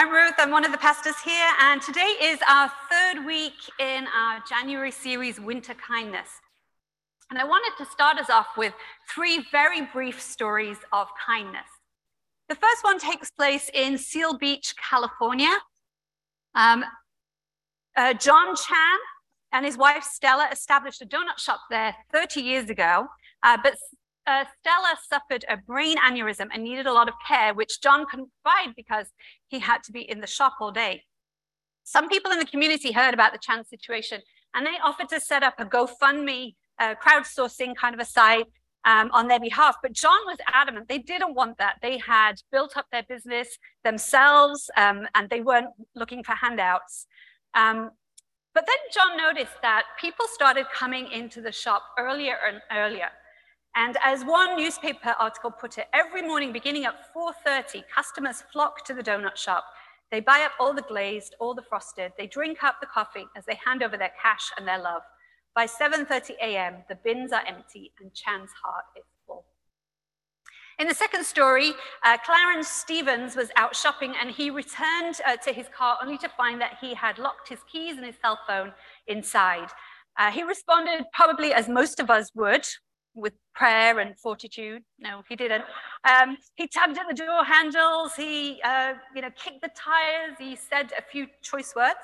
I'm Ruth, I'm one of the pastors here, and today is our third week in our January series, Winter Kindness. And I wanted to start us off with three very brief stories of kindness. The first one takes place in Seal Beach, California. Um, uh, John Chan and his wife Stella established a donut shop there 30 years ago, uh, but uh, Stella suffered a brain aneurysm and needed a lot of care, which John couldn't provide because he had to be in the shop all day. Some people in the community heard about the Chan situation and they offered to set up a GoFundMe uh, crowdsourcing kind of a site um, on their behalf. But John was adamant they didn't want that. They had built up their business themselves um, and they weren't looking for handouts. Um, but then John noticed that people started coming into the shop earlier and earlier. And as one newspaper article put it, every morning beginning at 4.30, customers flock to the donut shop. They buy up all the glazed, all the frosted. They drink up the coffee as they hand over their cash and their love. By 7.30 a.m., the bins are empty and Chan's heart is full. In the second story, uh, Clarence Stevens was out shopping and he returned uh, to his car only to find that he had locked his keys and his cell phone inside. Uh, he responded probably as most of us would, with prayer and fortitude. No, he didn't. Um, he tugged at the door handles. He, uh, you know, kicked the tires. He said a few choice words.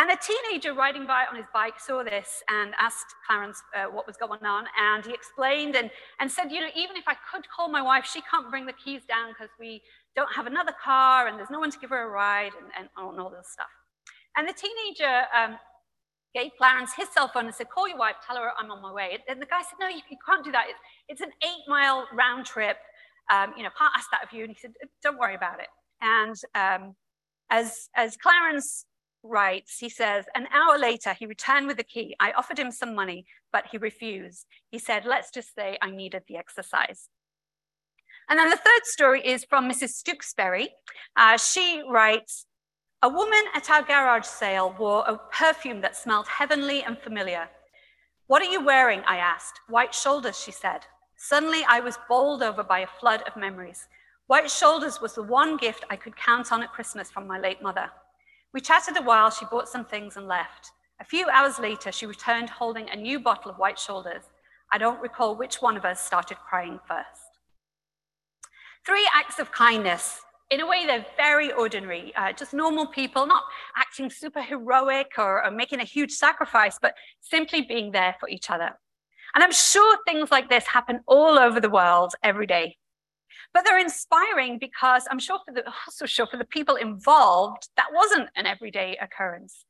And a teenager riding by on his bike saw this and asked Clarence uh, what was going on. And he explained and, and said, you know, even if I could call my wife, she can't bring the keys down because we don't have another car and there's no one to give her a ride and, and, all this stuff. And the teenager um, gave Clarence his cell phone and said, call your wife, tell her I'm on my way. And the guy said, no, you, you can't do that. It's, it's an eight mile round trip. Um, you know, can't ask that of you. And he said, don't worry about it. And um, as, as Clarence writes, he says, an hour later, he returned with the key. I offered him some money, but he refused. He said, let's just say I needed the exercise. And then the third story is from Mrs. Stooksbury. Uh, she writes, a woman at our garage sale wore a perfume that smelled heavenly and familiar. What are you wearing? I asked. White shoulders, she said. Suddenly, I was bowled over by a flood of memories. White shoulders was the one gift I could count on at Christmas from my late mother. We chatted a while, she bought some things and left. A few hours later, she returned holding a new bottle of white shoulders. I don't recall which one of us started crying first. Three acts of kindness in a way, they're very ordinary, uh, just normal people, not acting super heroic or, or making a huge sacrifice, but simply being there for each other. And I'm sure things like this happen all over the world every day. But they're inspiring because I'm sure for the, also sure for the people involved, that wasn't an everyday occurrence.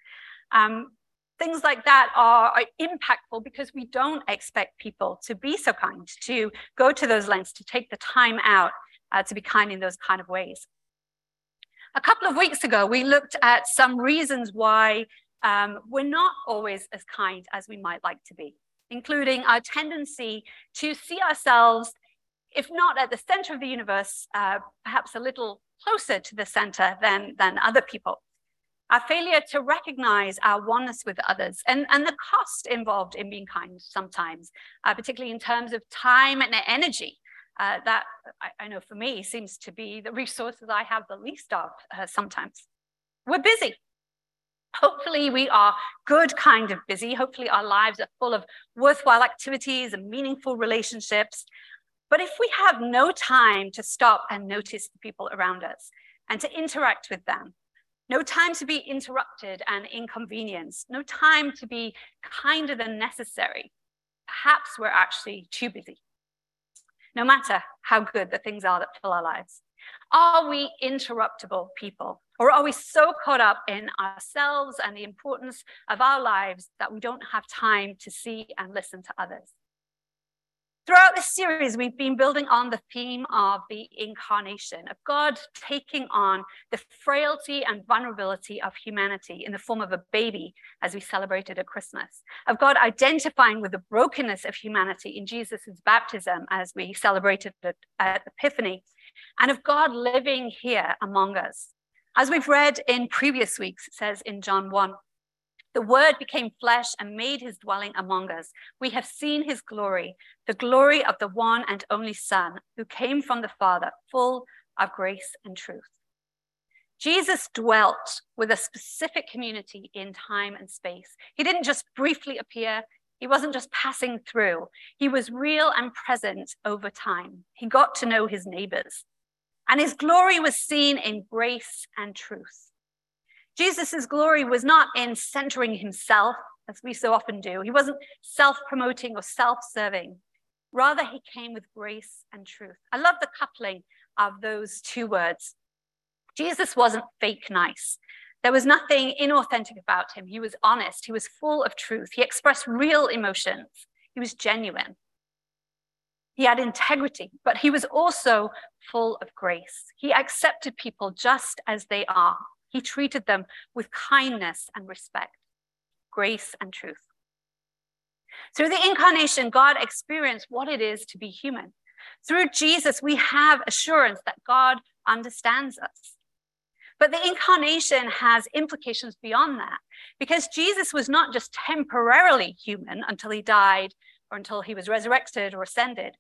Um, things like that are, are, impactful because we don't expect people to be so kind, to go to those lengths, to take the time out uh, to be kind in those kind of ways. A couple of weeks ago, we looked at some reasons why um, we're not always as kind as we might like to be, including our tendency to see ourselves, if not at the center of the universe, uh, perhaps a little closer to the center than, than other people. Our failure to recognize our oneness with others and, and the cost involved in being kind sometimes, uh, particularly in terms of time and energy uh, that I, I, know for me seems to be the resources I have the least of uh, sometimes. We're busy. Hopefully, we are good kind of busy. Hopefully, our lives are full of worthwhile activities and meaningful relationships. But if we have no time to stop and notice the people around us and to interact with them, no time to be interrupted and inconvenienced, no time to be kinder than necessary, perhaps we're actually too busy no matter how good the things are that fill our lives? Are we interruptible people? Or are we so caught up in ourselves and the importance of our lives that we don't have time to see and listen to others? Throughout this series, we've been building on the theme of the incarnation, of God taking on the frailty and vulnerability of humanity in the form of a baby, as we celebrated at Christmas, of God identifying with the brokenness of humanity in Jesus' baptism, as we celebrated at Epiphany, and of God living here among us. As we've read in previous weeks, it says in John 1 the word became flesh and made his dwelling among us. We have seen his glory, the glory of the one and only Son who came from the Father, full of grace and truth. Jesus dwelt with a specific community in time and space. He didn't just briefly appear, he wasn't just passing through. He was real and present over time. He got to know his neighbors. And his glory was seen in grace and truth. Jesus' glory was not in centering himself, as we so often do. He wasn't self promoting or self serving. Rather, he came with grace and truth. I love the coupling of those two words Jesus wasn't fake nice. There was nothing inauthentic about him. He was honest. He was full of truth. He expressed real emotions. He was genuine. He had integrity, but he was also full of grace. He accepted people just as they are. He treated them with kindness and respect, grace and truth. Through the incarnation, God experienced what it is to be human. Through Jesus, we have assurance that God understands us. But the incarnation has implications beyond that because Jesus was not just temporarily human until he died or until he was resurrected or ascended.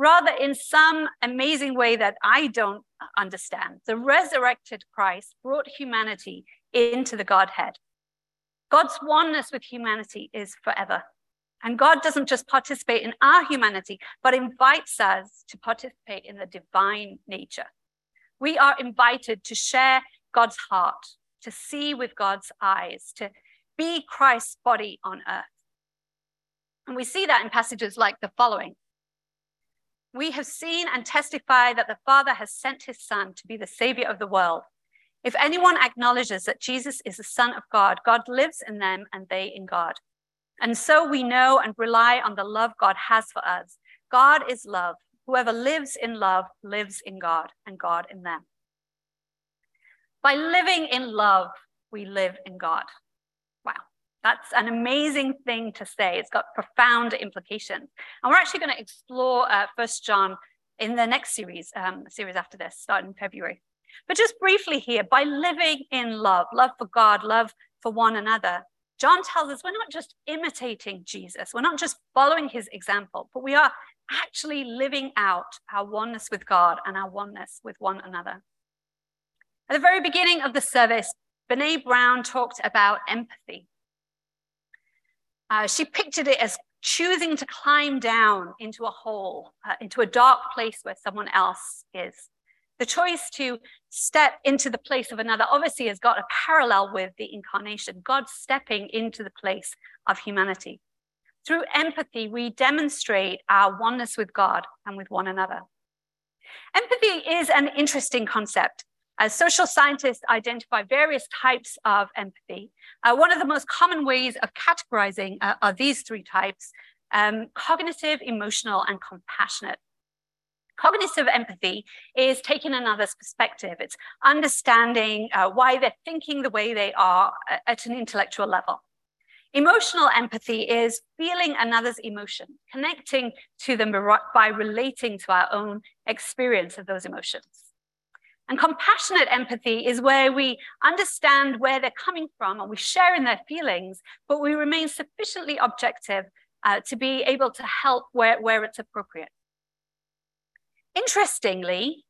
Rather, in some amazing way that I don't understand, the resurrected Christ brought humanity into the Godhead. God's oneness with humanity is forever. And God doesn't just participate in our humanity, but invites us to participate in the divine nature. We are invited to share God's heart, to see with God's eyes, to be Christ's body on earth. And we see that in passages like the following We have seen and testify that the Father has sent his Son to be the Savior of the world. If anyone acknowledges that Jesus is the Son of God, God lives in them and they in God. And so we know and rely on the love God has for us. God is love. Whoever lives in love lives in God and God in them. By living in love, we live in God. That's an amazing thing to say. It's got profound implications. And we're actually going to explore uh, First John in the next series, um, series after this, starting in February. But just briefly here, by living in love, love for God, love for one another, John tells us we're not just imitating Jesus, we're not just following his example, but we are actually living out our oneness with God and our oneness with one another. At the very beginning of the service, Brene Brown talked about empathy. Uh, she pictured it as choosing to climb down into a hole, uh, into a dark place where someone else is. The choice to step into the place of another obviously has got a parallel with the incarnation, God stepping into the place of humanity. Through empathy, we demonstrate our oneness with God and with one another. Empathy is an interesting concept. As social scientists identify various types of empathy, uh, one of the most common ways of categorizing uh, are these three types um, cognitive, emotional, and compassionate. Cognitive empathy is taking another's perspective. It's understanding uh, why they're thinking the way they are uh, at an intellectual level. Emotional empathy is feeling another's emotion, connecting to them by relating to our own experience of those emotions. And compassionate empathy is where we understand where they're coming from and we share in their feelings, but we remain sufficiently objective uh, to be able to help where, where it's appropriate. Interestingly,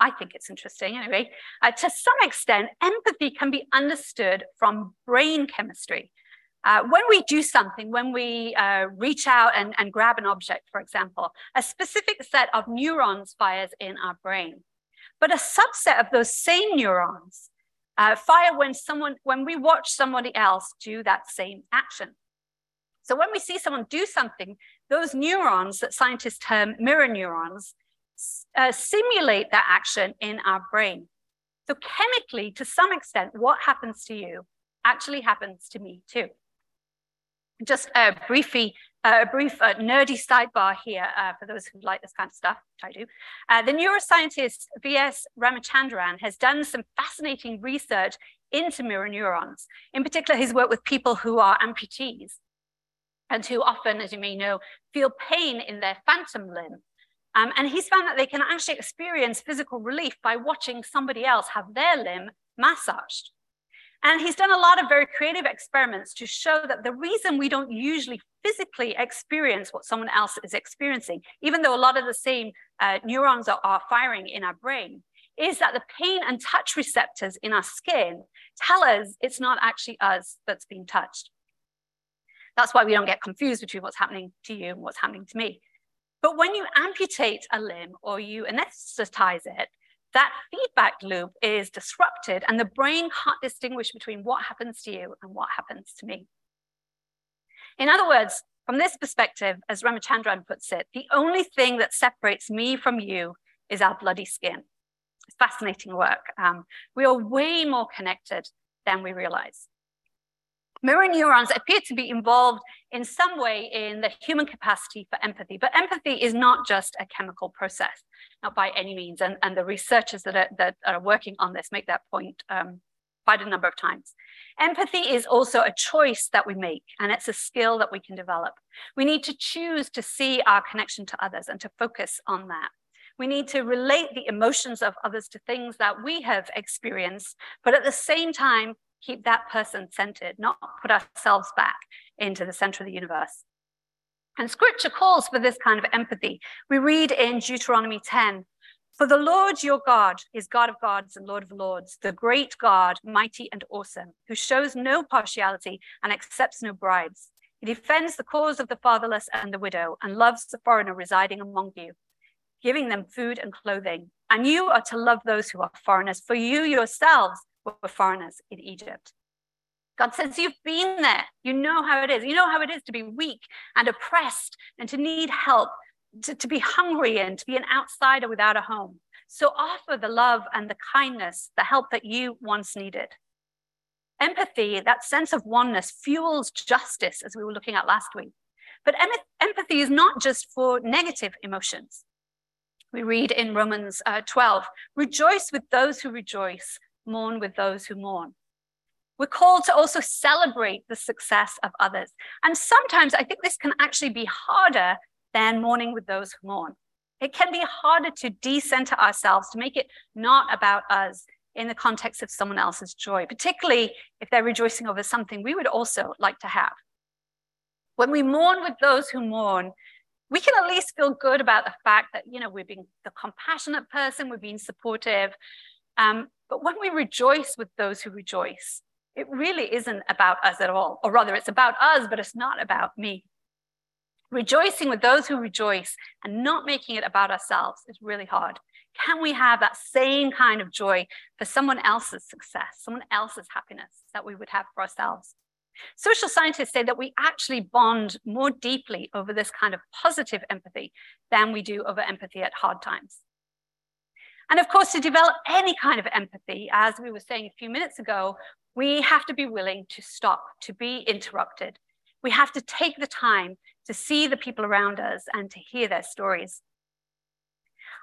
I think it's interesting anyway, uh, to some extent, empathy can be understood from brain chemistry. Uh, when we do something, when we uh, reach out and, and grab an object, for example, a specific set of neurons fires in our brain. But a subset of those same neurons uh, fire when someone, when we watch somebody else do that same action. So when we see someone do something, those neurons that scientists term mirror neurons uh, simulate that action in our brain. So chemically, to some extent, what happens to you actually happens to me too. Just briefly uh, a brief uh, nerdy sidebar here uh, for those who like this kind of stuff, which I do. Uh, the neuroscientist V.S. Ramachandran has done some fascinating research into mirror neurons. In particular, his work with people who are amputees and who often, as you may know, feel pain in their phantom limb. Um, and he's found that they can actually experience physical relief by watching somebody else have their limb massaged. And he's done a lot of very creative experiments to show that the reason we don't usually physically experience what someone else is experiencing, even though a lot of the same uh, neurons are, are firing in our brain, is that the pain and touch receptors in our skin tell us it's not actually us that's being touched. That's why we don't get confused between what's happening to you and what's happening to me. But when you amputate a limb or you anesthetize it, that feedback loop is disrupted and the brain can't distinguish between what happens to you and what happens to me. In other words, from this perspective, as Ramachandran puts it, the only thing that separates me from you is our bloody skin. It's fascinating work. Um, we are way more connected than we realize. Mirror neurons appear to be involved in some way in the human capacity for empathy, but empathy is not just a chemical process, not by any means. And, and the researchers that are, that are working on this make that point um, quite a number of times. Empathy is also a choice that we make, and it's a skill that we can develop. We need to choose to see our connection to others and to focus on that. We need to relate the emotions of others to things that we have experienced, but at the same time, keep that person centered, not put ourselves back into the center of the universe. And scripture calls for this kind of empathy. We read in Deuteronomy 10 For the Lord your God is God of gods and Lord of lords, the great God, mighty and awesome, who shows no partiality and accepts no bribes. He defends the cause of the fatherless and the widow and loves the foreigner residing among you giving them food and clothing. And you are to love those who are foreigners, for you yourselves were foreigners in Egypt. God says, You've been there. You know how it is. You know how it is to be weak and oppressed and to need help, to, to be hungry and to be an outsider without a home. So offer the love and the kindness, the help that you once needed. Empathy, that sense of oneness, fuels justice, as we were looking at last week. But em- empathy is not just for negative emotions. We read in Romans uh, 12 Rejoice with those who rejoice, mourn with those who mourn. We're called to also celebrate the success of others. And sometimes I think this can actually be harder than mourning with those who mourn. It can be harder to decenter ourselves, to make it not about us in the context of someone else's joy, particularly if they're rejoicing over something we would also like to have. When we mourn with those who mourn, we can at least feel good about the fact that, you know, we're being the compassionate person, we're being supportive. Um, but when we rejoice with those who rejoice, it really isn't about us at all. Or rather, it's about us, but it's not about me. Rejoicing with those who rejoice and not making it about ourselves is really hard. Can we have that same kind of joy for someone else's success, someone else's happiness that we would have for ourselves? Social scientists say that we actually bond more deeply over this kind of positive empathy than we do over empathy at hard times. And of course, to develop any kind of empathy, as we were saying a few minutes ago, we have to be willing to stop, to be interrupted. We have to take the time to see the people around us and to hear their stories.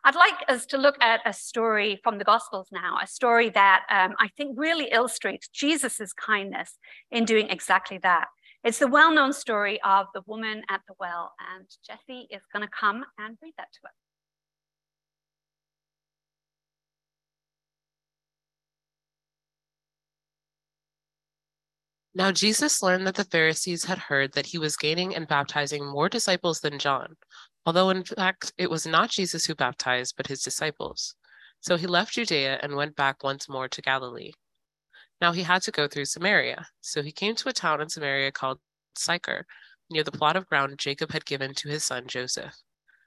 I'd like us to look at a story from the Gospels now, a story that um, I think really illustrates Jesus's kindness in doing exactly that. It's the well known story of the woman at the well, and Jesse is going to come and read that to us. Now Jesus learned that the Pharisees had heard that he was gaining and baptizing more disciples than John, although in fact it was not Jesus who baptized, but his disciples. So he left Judea and went back once more to Galilee. Now he had to go through Samaria. So he came to a town in Samaria called Sychar, near the plot of ground Jacob had given to his son Joseph.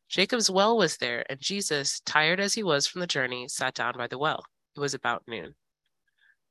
Jacob's well was there, and Jesus, tired as he was from the journey, sat down by the well. It was about noon.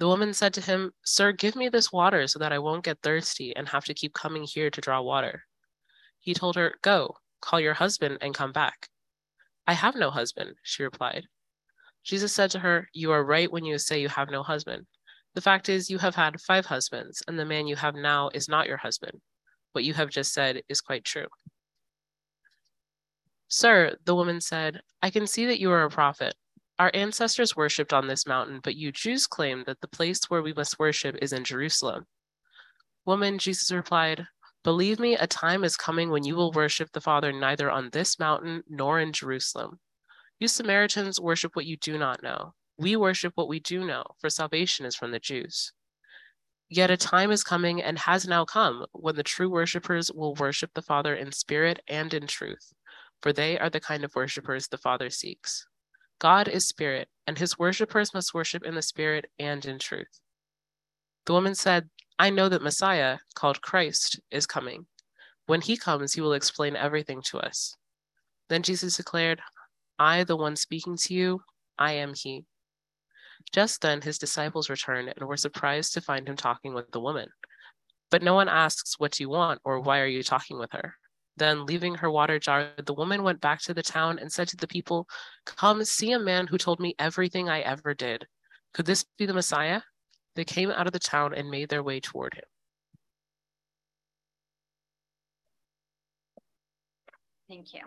The woman said to him, Sir, give me this water so that I won't get thirsty and have to keep coming here to draw water. He told her, Go, call your husband and come back. I have no husband, she replied. Jesus said to her, You are right when you say you have no husband. The fact is, you have had five husbands, and the man you have now is not your husband. What you have just said is quite true. Sir, the woman said, I can see that you are a prophet. Our ancestors worshipped on this mountain, but you Jews claim that the place where we must worship is in Jerusalem. Woman, Jesus replied, Believe me, a time is coming when you will worship the Father neither on this mountain nor in Jerusalem. You Samaritans worship what you do not know. We worship what we do know, for salvation is from the Jews. Yet a time is coming and has now come when the true worshippers will worship the Father in spirit and in truth, for they are the kind of worshippers the Father seeks. God is spirit, and his worshippers must worship in the spirit and in truth. The woman said, I know that Messiah, called Christ, is coming. When he comes, he will explain everything to us. Then Jesus declared, I, the one speaking to you, I am he. Just then his disciples returned and were surprised to find him talking with the woman. But no one asks, What do you want? or Why are you talking with her? Then, leaving her water jar, the woman went back to the town and said to the people, Come, see a man who told me everything I ever did. Could this be the Messiah? They came out of the town and made their way toward him. Thank you.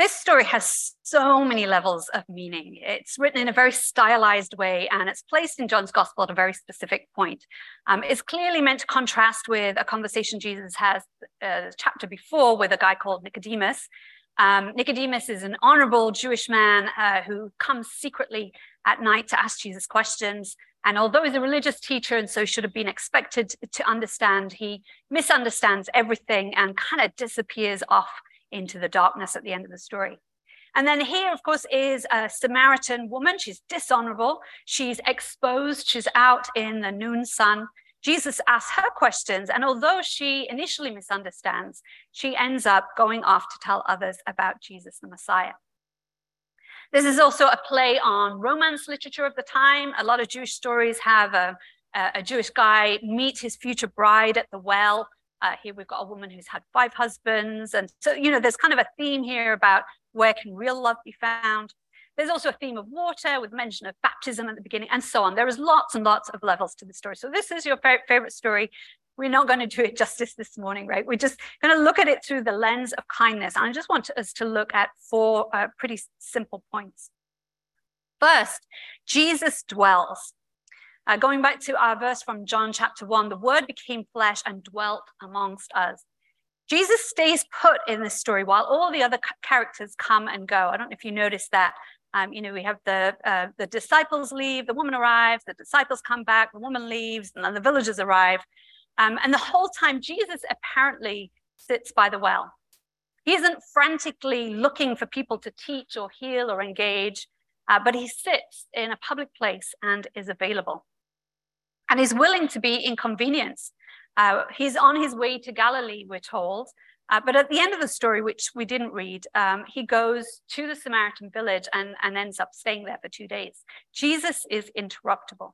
This story has so many levels of meaning. It's written in a very stylized way and it's placed in John's gospel at a very specific point. Um, it's clearly meant to contrast with a conversation Jesus has uh, chapter before with a guy called Nicodemus. Um, Nicodemus is an honorable Jewish man uh, who comes secretly at night to ask Jesus questions. And although he's a religious teacher and so should have been expected to understand, he misunderstands everything and kind of disappears off into the darkness at the end of the story. And then here, of course, is a Samaritan woman. She's dishonorable. She's exposed. She's out in the noon sun. Jesus asks her questions. And although she initially misunderstands, she ends up going off to tell others about Jesus the Messiah. This is also a play on romance literature of the time. A lot of Jewish stories have a, a Jewish guy meet his future bride at the well uh, here we've got a woman who's had five husbands. And so, you know, there's kind of a theme here about where can real love be found. There's also a theme of water with mention of baptism at the beginning and so on. There is lots and lots of levels to the story. So this is your favorite story. We're not going to do it justice this morning, right? We're just going to look at it through the lens of kindness. And I just want us to look at four uh, pretty simple points. First, Jesus dwells. Uh, going back to our verse from John chapter 1, the word became flesh and dwelt amongst us. Jesus stays put in this story while all the other characters come and go. I don't know if you noticed that. Um, you know, we have the uh, the disciples leave, the woman arrives, the disciples come back, the woman leaves, and then the villagers arrive. Um, and the whole time, Jesus apparently sits by the well. He isn't frantically looking for people to teach or heal or engage, uh, but he sits in a public place and is available and he's willing to be inconvenienced. Uh, he's on his way to Galilee, we're told. Uh, but at the end of the story, which we didn't read, um, he goes to the Samaritan village and, and ends up staying there for two days. Jesus is interruptible.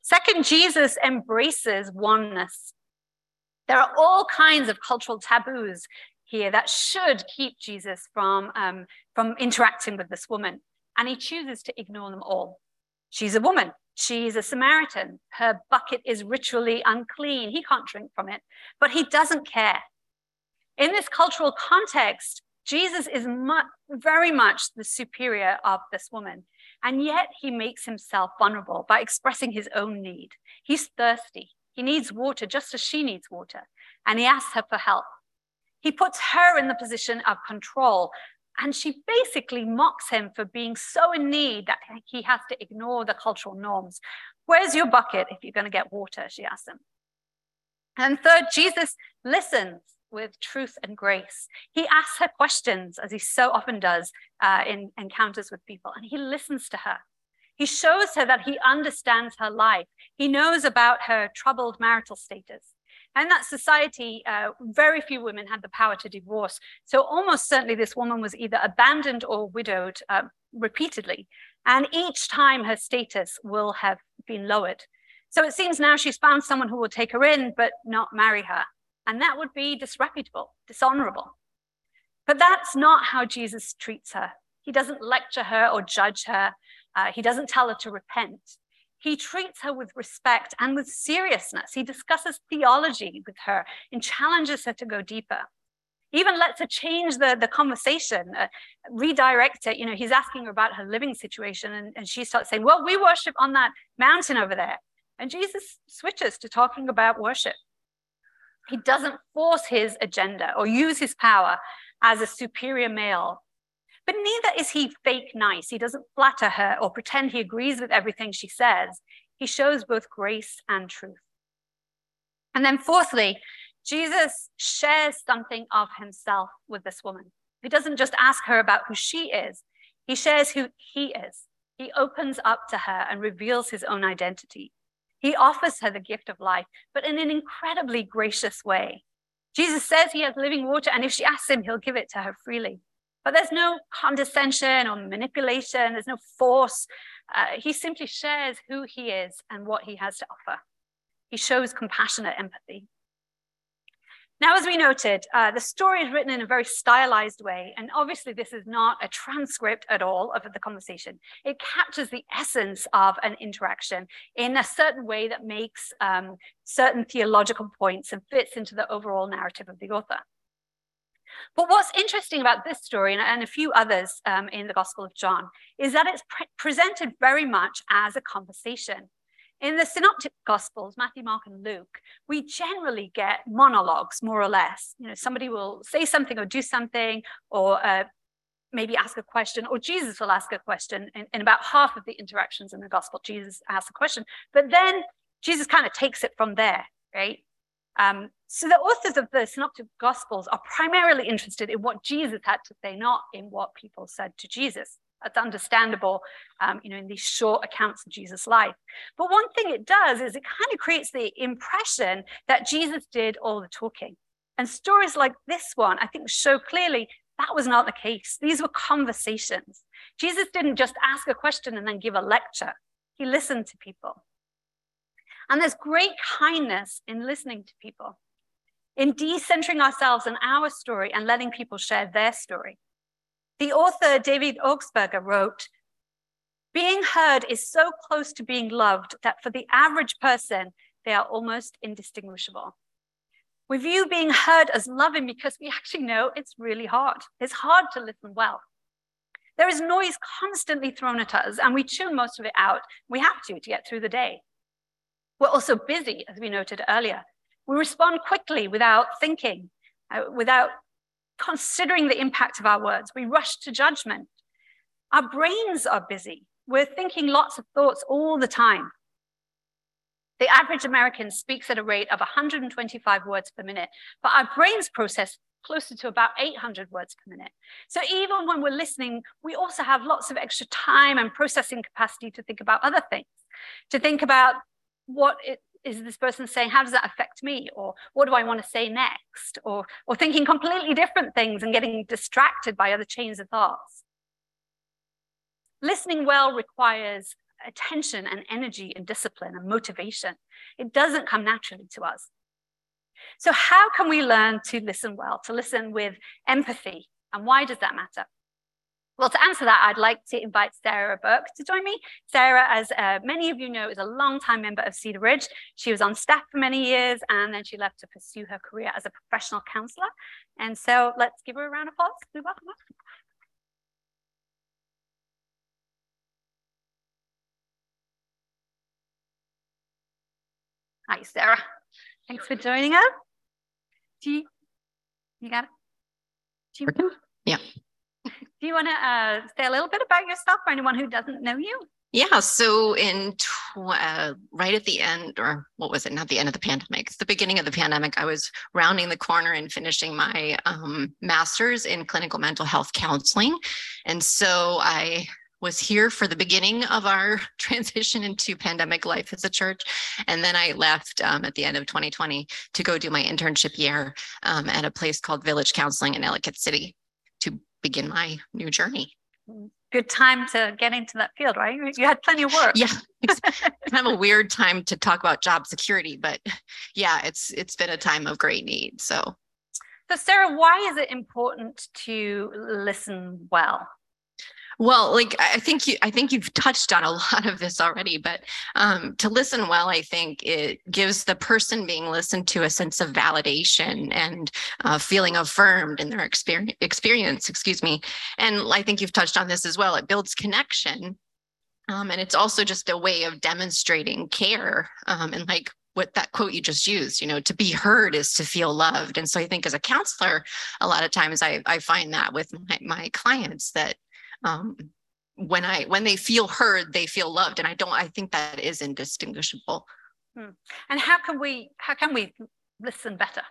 Second, Jesus embraces oneness. There are all kinds of cultural taboos here that should keep Jesus from, um, from interacting with this woman, and he chooses to ignore them all. She's a woman. She's a Samaritan. Her bucket is ritually unclean. He can't drink from it, but he doesn't care. In this cultural context, Jesus is very much the superior of this woman. And yet he makes himself vulnerable by expressing his own need. He's thirsty. He needs water just as she needs water. And he asks her for help. He puts her in the position of control and she basically mocks him for being so in need that he has to ignore the cultural norms. Where's your bucket if you're going to get water? She asks him. And third, Jesus listens with truth and grace. He asks her questions, as he so often does uh, in encounters with people, and he listens to her. He shows her that he understands her life. He knows about her troubled marital status. And that society, uh, very few women had the power to divorce. So almost certainly this woman was either abandoned or widowed uh, repeatedly. And each time her status will have been lowered. So it seems now she's found someone who will take her in, but not marry her. And that would be disreputable, dishonorable. But that's not how Jesus treats her. He doesn't lecture her or judge her. Uh, he doesn't tell her to repent. He treats her with respect and with seriousness. He discusses theology with her and challenges her to go deeper. Even lets her change the, the conversation, uh, redirect it. You know, he's asking her about her living situation, and, and she starts saying, Well, we worship on that mountain over there. And Jesus switches to talking about worship. He doesn't force his agenda or use his power as a superior male. But neither is he fake nice. He doesn't flatter her or pretend he agrees with everything she says. He shows both grace and truth. And then, fourthly, Jesus shares something of himself with this woman. He doesn't just ask her about who she is, he shares who he is. He opens up to her and reveals his own identity. He offers her the gift of life, but in an incredibly gracious way. Jesus says he has living water, and if she asks him, he'll give it to her freely. But there's no condescension or manipulation, there's no force. Uh, he simply shares who he is and what he has to offer. He shows compassionate empathy. Now, as we noted, uh, the story is written in a very stylized way, and obviously this is not a transcript at all of the conversation. It captures the essence of an interaction in a certain way that makes um, certain theological points and fits into the overall narrative of the author. But what's interesting about this story and, and a few others um, in the Gospel of John is that it's pre presented very much as a conversation. In the synoptic gospels, Matthew, Mark, and Luke, we generally get monologues, more or less. You know, somebody will say something or do something, or uh, maybe ask a question, or Jesus will ask a question. In, in about half of the interactions in the gospel, Jesus asks a question, but then Jesus kind of takes it from there, right? Um, so the authors of the synoptic gospels are primarily interested in what Jesus had to say, not in what people said to Jesus. That's understandable, um, you know, in these short accounts of Jesus' life. But one thing it does is it kind of creates the impression that Jesus did all the talking. And stories like this one, I think, show clearly that was not the case. These were conversations. Jesus didn't just ask a question and then give a lecture, he listened to people. And there's great kindness in listening to people, in decentering ourselves and our story and letting people share their story. The author David Augsburger wrote, being heard is so close to being loved that for the average person, they are almost indistinguishable. We view being heard as loving because we actually know it's really hard. It's hard to listen well. There is noise constantly thrown at us, and we tune most of it out. We have to to get through the day. We're also busy, as we noted earlier. We respond quickly without thinking, uh, without considering the impact of our words. We rush to judgment. Our brains are busy. We're thinking lots of thoughts all the time. The average American speaks at a rate of 125 words per minute, but our brains process closer to about 800 words per minute. So even when we're listening, we also have lots of extra time and processing capacity to think about other things, to think about what it, is this person saying? How does that affect me? Or what do I want to say next? Or, or thinking completely different things and getting distracted by other chains of thoughts. Listening well requires attention and energy and discipline and motivation. It doesn't come naturally to us. So, how can we learn to listen well, to listen with empathy? And why does that matter? Well, to answer that, I'd like to invite Sarah Burke to join me. Sarah, as uh, many of you know, is a long-time member of Cedar Ridge. She was on staff for many years, and then she left to pursue her career as a professional counselor. And so let's give her a round of applause. We welcome her. Hi, Sarah. Thanks for joining us. Do you, you got it? Do you, yeah. Do you want to uh, say a little bit about yourself for anyone who doesn't know you? Yeah. So in tw- uh, right at the end, or what was it? Not the end of the pandemic, It's the beginning of the pandemic. I was rounding the corner and finishing my um, master's in clinical mental health counseling, and so I was here for the beginning of our transition into pandemic life as a church. And then I left um, at the end of 2020 to go do my internship year um, at a place called Village Counseling in Ellicott City begin my new journey. good time to get into that field, right? You had plenty of work. Yeah, it's kind of a weird time to talk about job security, but yeah, it's it's been a time of great need. So, so Sarah, why is it important to listen well? Well, like I think you, I think you've touched on a lot of this already, but um, to listen well, I think it gives the person being listened to a sense of validation and uh, feeling affirmed in their experience. Experience, excuse me. And I think you've touched on this as well. It builds connection, um, and it's also just a way of demonstrating care um, and like what that quote you just used you know to be heard is to feel loved and so i think as a counselor a lot of times i, I find that with my, my clients that um, when I when they feel heard, they feel loved, and I don't. I think that is indistinguishable. Hmm. And how can we how can we listen better?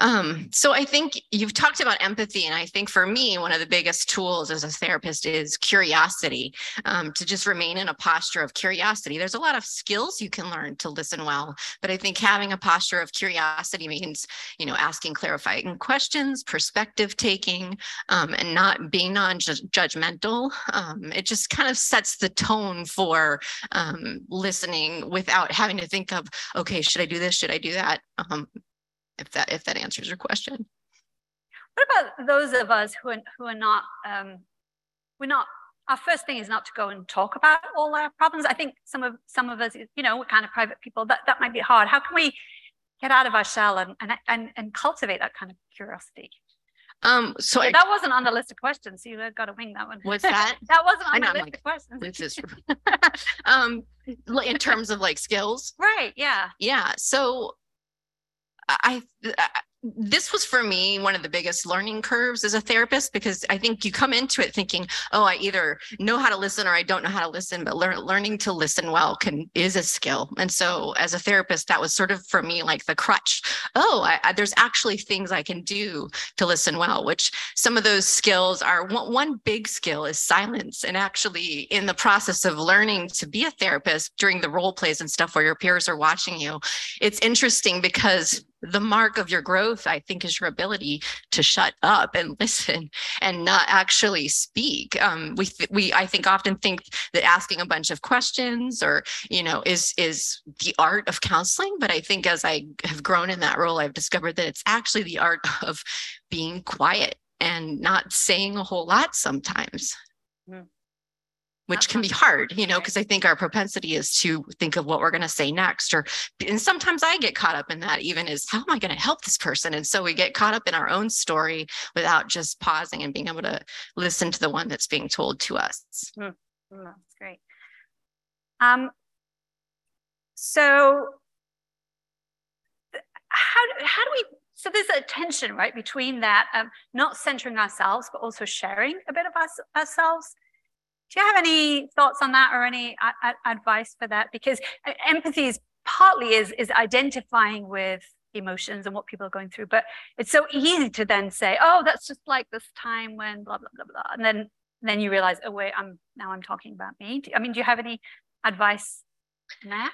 Um, so I think you've talked about empathy, and I think for me, one of the biggest tools as a therapist is curiosity. Um, to just remain in a posture of curiosity. There's a lot of skills you can learn to listen well, but I think having a posture of curiosity means, you know, asking clarifying questions, perspective taking, um, and not being non-judgmental. Um, it just kind of sets the tone for um, listening without having to think of, okay, should I do this? Should I do that? If that if that answers your question. What about those of us who are, who are not um, we're not our first thing is not to go and talk about all our problems. I think some of some of us, you know, we're kind of private people. That that might be hard. How can we get out of our shell and and and, and cultivate that kind of curiosity? Um, so I, that wasn't on the list of questions. So you got to wing that one. What's that? that wasn't on the list like, of questions. This is um, in terms of like skills. Right. Yeah. Yeah. So I, I this was for me one of the biggest learning curves as a therapist because I think you come into it thinking, oh, I either know how to listen or I don't know how to listen, but learn, learning to listen well can is a skill. And so as a therapist, that was sort of for me like the crutch. Oh, I, I, there's actually things I can do to listen well, which some of those skills are one, one big skill is silence. And actually in the process of learning to be a therapist during the role plays and stuff where your peers are watching you, it's interesting because the mark of your growth i think is your ability to shut up and listen and not actually speak. Um, we we i think often think that asking a bunch of questions or you know is is the art of counseling but i think as i have grown in that role i've discovered that it's actually the art of being quiet and not saying a whole lot sometimes. Mm which can be hard, you know, because I think our propensity is to think of what we're going to say next. Or, and sometimes I get caught up in that, even is how am I going to help this person? And so we get caught up in our own story without just pausing and being able to listen to the one that's being told to us. Mm, that's great. Um, so, how, how do we so there's a tension right between that um, not centering ourselves but also sharing a bit of us, ourselves do you have any thoughts on that or any advice for that? Because uh, empathy is partly is, is identifying with emotions and what people are going through, but it's so easy to then say, oh, that's just like this time when blah, blah, blah, blah. And then, then you realize, oh, wait, I'm now I'm talking about me. I mean, do you have any advice on?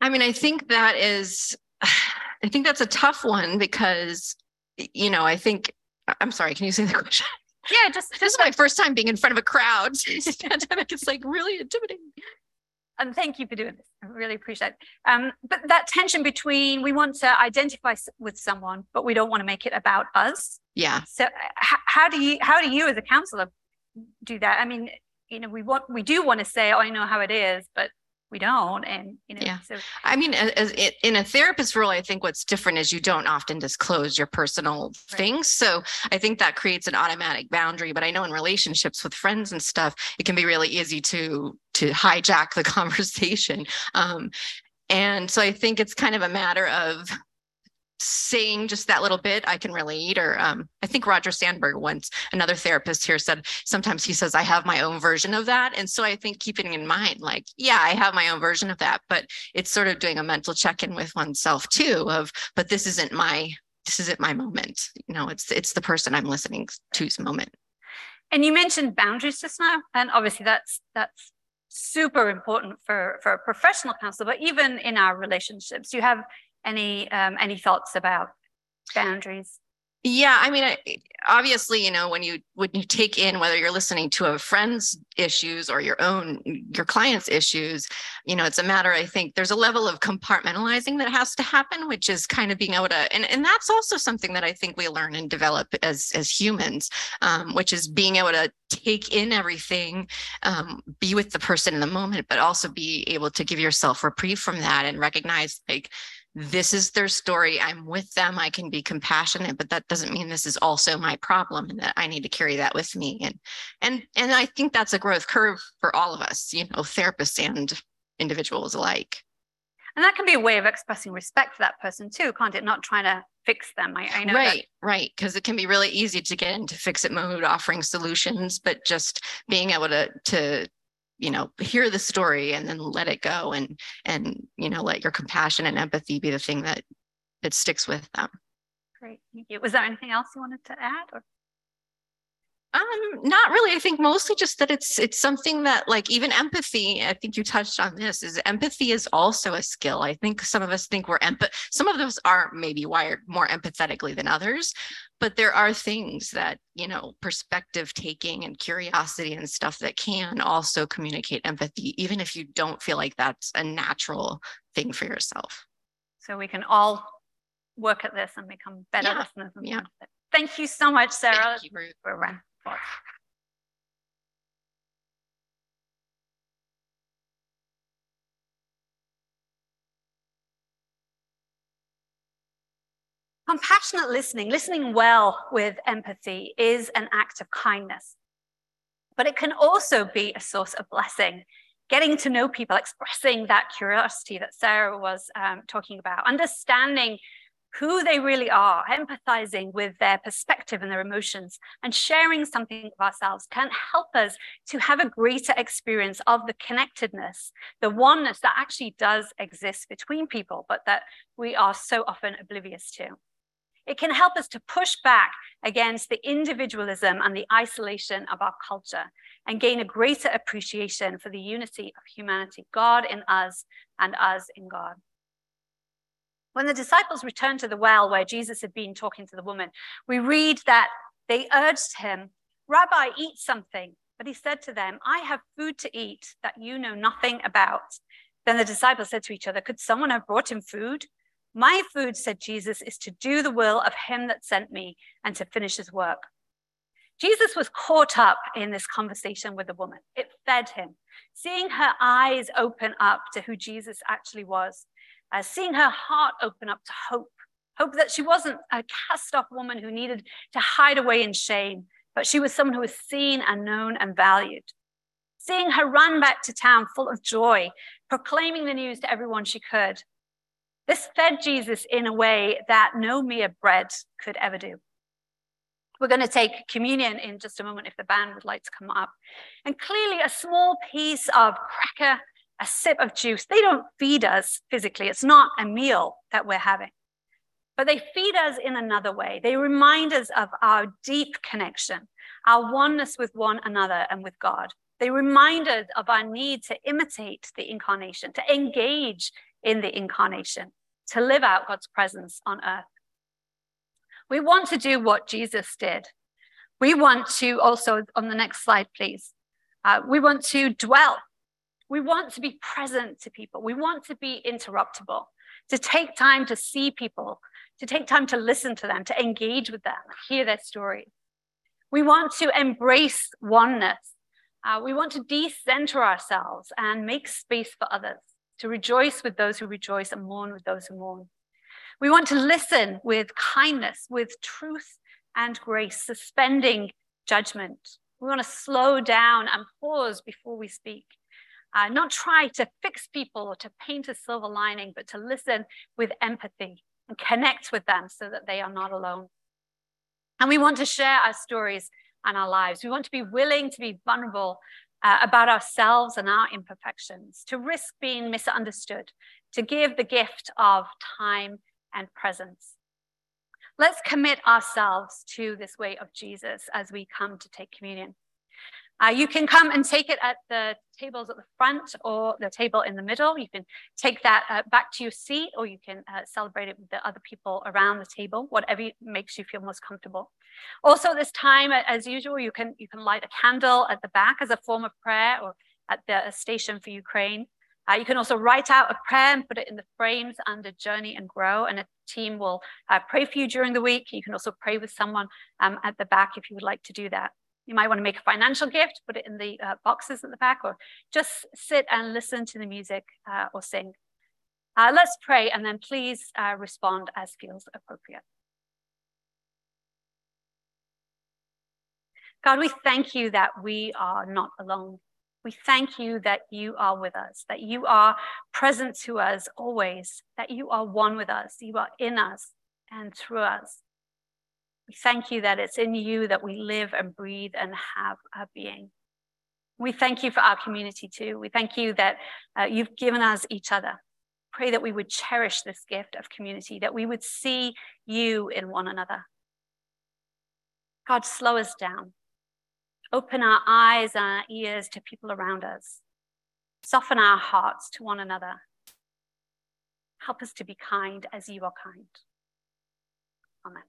I mean, I think that is, I think that's a tough one because, you know, I think, I'm sorry, can you say the question? Yeah, just, this is my first time being in front of a crowd. this pandemic is like really intimidating. And thank you for doing this. I really appreciate it. Um, but that tension between we want to identify with someone, but we don't want to make it about us. Yeah. So how, how do you how do you as a counselor do that? I mean, you know, we want we do want to say, oh, I know how it is, but we don't and you know yeah. so i mean as it, in a therapist role i think what's different is you don't often disclose your personal right. things so i think that creates an automatic boundary but i know in relationships with friends and stuff it can be really easy to to hijack the conversation um, and so i think it's kind of a matter of saying just that little bit i can relate or um, i think roger sandberg once another therapist here said sometimes he says i have my own version of that. And so i think keeping in mind like yeah i have my own version of that but it's sort of doing a mental check-in with oneself too of but this isn't my this isn't my moment. You know it's it's the person i'm listening to's moment. And you mentioned boundaries just now and obviously that's that's super important for for a professional counselor but even in our relationships you have any um, any thoughts about boundaries? Yeah, I mean, I, obviously, you know, when you when you take in whether you're listening to a friend's issues or your own your client's issues, you know, it's a matter. I think there's a level of compartmentalizing that has to happen, which is kind of being able to, and and that's also something that I think we learn and develop as as humans, um, which is being able to take in everything, um, be with the person in the moment, but also be able to give yourself reprieve from that and recognize like this is their story. I'm with them. I can be compassionate, but that doesn't mean this is also my problem and that I need to carry that with me. And and and I think that's a growth curve for all of us, you know, therapists and individuals alike. And that can be a way of expressing respect for that person too, can't it? Not trying to fix them. I, I know right, that. right, because it can be really easy to get into fix it mode, offering solutions, but just being able to to you know hear the story and then let it go and and you know let your compassion and empathy be the thing that that sticks with them great thank you was there anything else you wanted to add or um, not really. I think mostly just that it's it's something that like even empathy. I think you touched on this. Is empathy is also a skill. I think some of us think we're empath. Some of us are maybe wired more empathetically than others, but there are things that you know, perspective taking and curiosity and stuff that can also communicate empathy, even if you don't feel like that's a natural thing for yourself. So we can all work at this and become better yeah. listeners. Yeah. Thank you so much, Sarah. Thank you, Ruth. Compassionate listening, listening well with empathy, is an act of kindness. But it can also be a source of blessing. Getting to know people, expressing that curiosity that Sarah was um, talking about, understanding who they really are, empathizing with their perspective and their emotions, and sharing something of ourselves can help us to have a greater experience of the connectedness, the oneness that actually does exist between people, but that we are so often oblivious to. It can help us to push back against the individualism and the isolation of our culture and gain a greater appreciation for the unity of humanity, God in us and us in God. When the disciples returned to the well where Jesus had been talking to the woman, we read that they urged him, Rabbi, eat something. But he said to them, I have food to eat that you know nothing about. Then the disciples said to each other, Could someone have brought him food? My food, said Jesus, is to do the will of him that sent me and to finish his work. Jesus was caught up in this conversation with the woman. It fed him. Seeing her eyes open up to who Jesus actually was, uh, seeing her heart open up to hope, hope that she wasn't a cast off woman who needed to hide away in shame, but she was someone who was seen and known and valued. Seeing her run back to town full of joy, proclaiming the news to everyone she could. This fed Jesus in a way that no mere bread could ever do. We're going to take communion in just a moment if the band would like to come up. And clearly, a small piece of cracker a sip of juice. They don't feed us physically, it's not a meal that we're having. But they feed us in another way. They remind us of our deep connection, our oneness with one another and with God. They remind us of our need to imitate the incarnation, to engage in the incarnation, to live out God's presence on earth. We want to do what Jesus did. We want to also, on the next slide, please, uh, we want to dwell we want to be present to people. We want to be interruptible, to take time to see people, to take time to listen to them, to engage with them, hear their stories. We want to embrace oneness. Uh, we want to decenter ourselves and make space for others, to rejoice with those who rejoice and mourn with those who mourn. We want to listen with kindness, with truth and grace, suspending judgment. We want to slow down and pause before we speak uh, not try to fix people or to paint a silver lining, but to listen with empathy and connect with them so that they are not alone. And we want to share our stories and our lives. We want to be willing to be vulnerable uh, about ourselves and our imperfections, to risk being misunderstood, to give the gift of time and presence. Let's commit ourselves to this way of Jesus as we come to take communion. Uh, you can come and take it at the tables at the front or the table in the middle. You can take that uh, back to your seat or you can uh, celebrate it with the other people around the table, whatever makes you feel most comfortable. Also this time, as usual, you can, you can light a candle at the back as a form of prayer or at the station for Ukraine. Uh, you can also write out a prayer and put it in the frames under Journey and Grow, and a team will uh, pray for you during the week. You can also pray with someone um, at the back if you would like to do that. You might want to make a financial gift, put it in the uh, boxes at the back, or just sit and listen to the music uh, or sing. Uh, let's pray and then please uh, respond as feels appropriate. God, we thank you that we are not alone. We thank you that you are with us, that you are present to us always, that you are one with us, you are in us and through us. We thank you that it's in you that we live and breathe and have our being. We thank you for our community too. We thank you that uh, you've given us each other. Pray that we would cherish this gift of community, that we would see you in one another. God, slow us down. Open our eyes and our ears to people around us. Soften our hearts to one another. Help us to be kind as you are kind. Amen.